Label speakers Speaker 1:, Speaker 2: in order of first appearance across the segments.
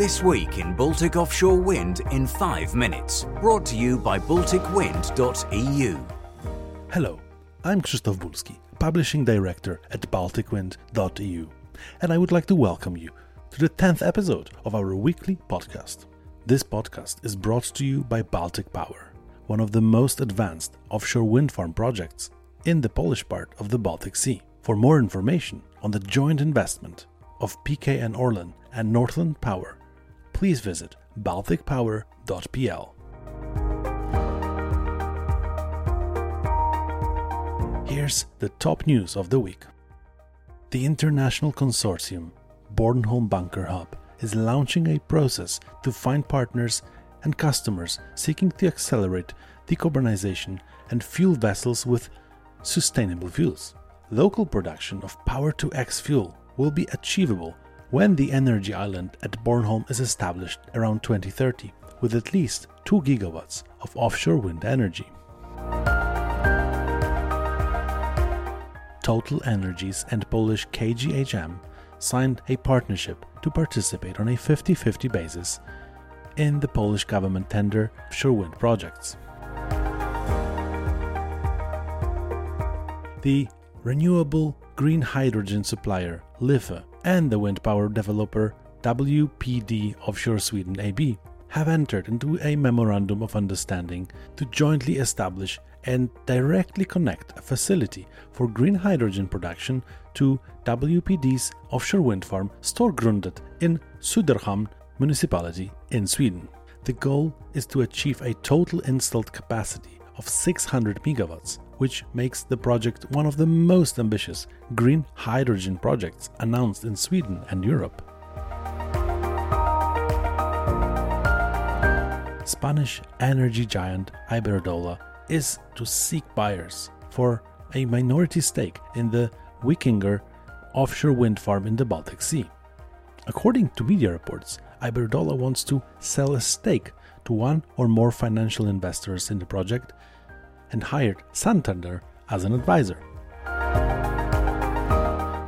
Speaker 1: This week in Baltic Offshore Wind in 5 minutes. Brought to you by BalticWind.eu.
Speaker 2: Hello, I'm Krzysztof Bulski, Publishing Director at BalticWind.eu, and I would like to welcome you to the 10th episode of our weekly podcast. This podcast is brought to you by Baltic Power, one of the most advanced offshore wind farm projects in the Polish part of the Baltic Sea. For more information on the joint investment of PKN Orlen and Northland Power, please visit balticpower.pl. Here's the top news of the week. The international consortium Bornholm Bunker Hub is launching a process to find partners and customers seeking to accelerate decarbonization and fuel vessels with sustainable fuels. Local production of Power to X fuel will be achievable when the energy island at Bornholm is established around 2030 with at least 2 gigawatts of offshore wind energy. Total Energies and Polish KGHM signed a partnership to participate on a 50 50 basis in the Polish government tender offshore wind projects. The renewable green hydrogen supplier Lhyfe and the wind power developer WPD Offshore Sweden AB have entered into a memorandum of understanding to jointly establish and directly connect a facility for green hydrogen production to WPD's offshore wind farm Storgrundet in Söderhamn municipality in Sweden. The goal is to achieve a total installed capacity of 600 megawatts, which makes the project one of the most ambitious green hydrogen projects announced in Sweden and Europe. Spanish energy giant Iberdrola is to seek buyers for a minority stake in the Wikinger offshore wind farm in the Baltic Sea. According to media reports, Iberdrola wants to sell a stake to one or more financial investors in the project and hired Santander as an advisor.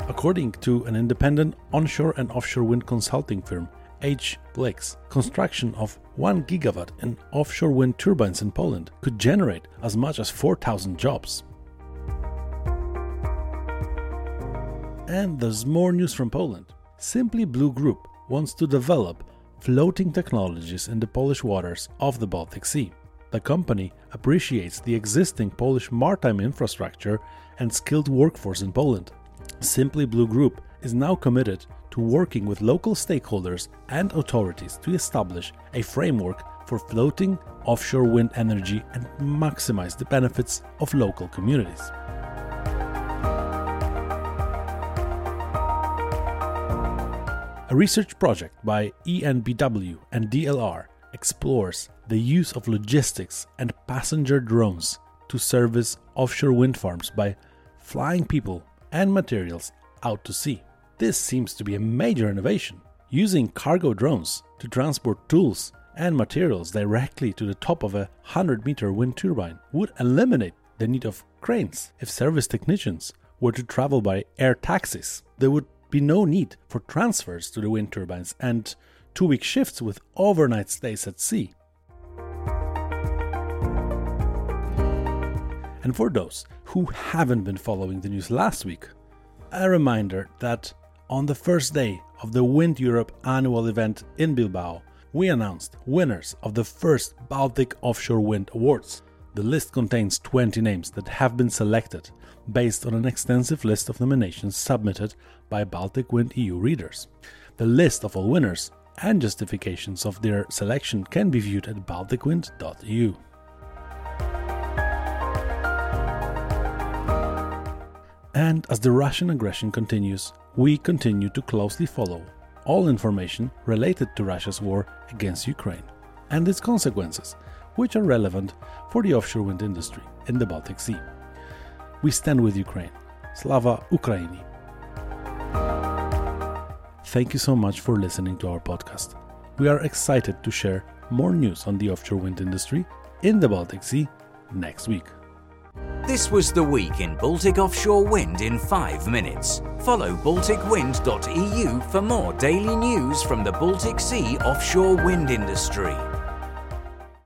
Speaker 2: According to an independent onshore and offshore wind consulting firm, H. Blix, construction of 1 gigawatt in offshore wind turbines in Poland could generate as much as 4,000 jobs. And there's more news from Poland. Simply Blue Group wants to develop floating technologies in the Polish waters of the Baltic Sea. The company appreciates the existing Polish maritime infrastructure and skilled workforce in Poland. Simply Blue Group is now committed to working with local stakeholders and authorities to establish a framework for floating offshore wind energy and maximize the benefits of local communities. A research project by ENBW and DLR explores the use of logistics and passenger drones to service offshore wind farms by flying people and materials out to sea. This seems to be a major innovation. Using cargo drones to transport tools and materials directly to the top of a 100 meter wind turbine would eliminate the need of cranes. If service technicians were to travel by air taxis, there would be no need for transfers to the wind turbines and two week shifts with overnight stays at sea. And for those who haven't been following the news last week, a reminder that on the first day of the Wind Europe annual event in Bilbao, we announced winners of the first Baltic Offshore Wind Awards. The list contains 20 names that have been selected based on an extensive list of nominations submitted by Baltic Wind EU readers. The list of all winners and justifications of their selection can be viewed at balticwind.eu. And as the Russian aggression continues, we continue to closely follow all information related to Russia's war against Ukraine and its consequences, which are relevant for the offshore wind industry in the Baltic Sea. We stand with Ukraine. Slava Ukraini thank you so much for listening to our podcast. We are excited to share more news on the offshore wind industry in the Baltic Sea next week.
Speaker 1: This was the week in Baltic offshore wind in 5 minutes. Follow balticwind.eu for more daily news from the Baltic Sea offshore wind industry.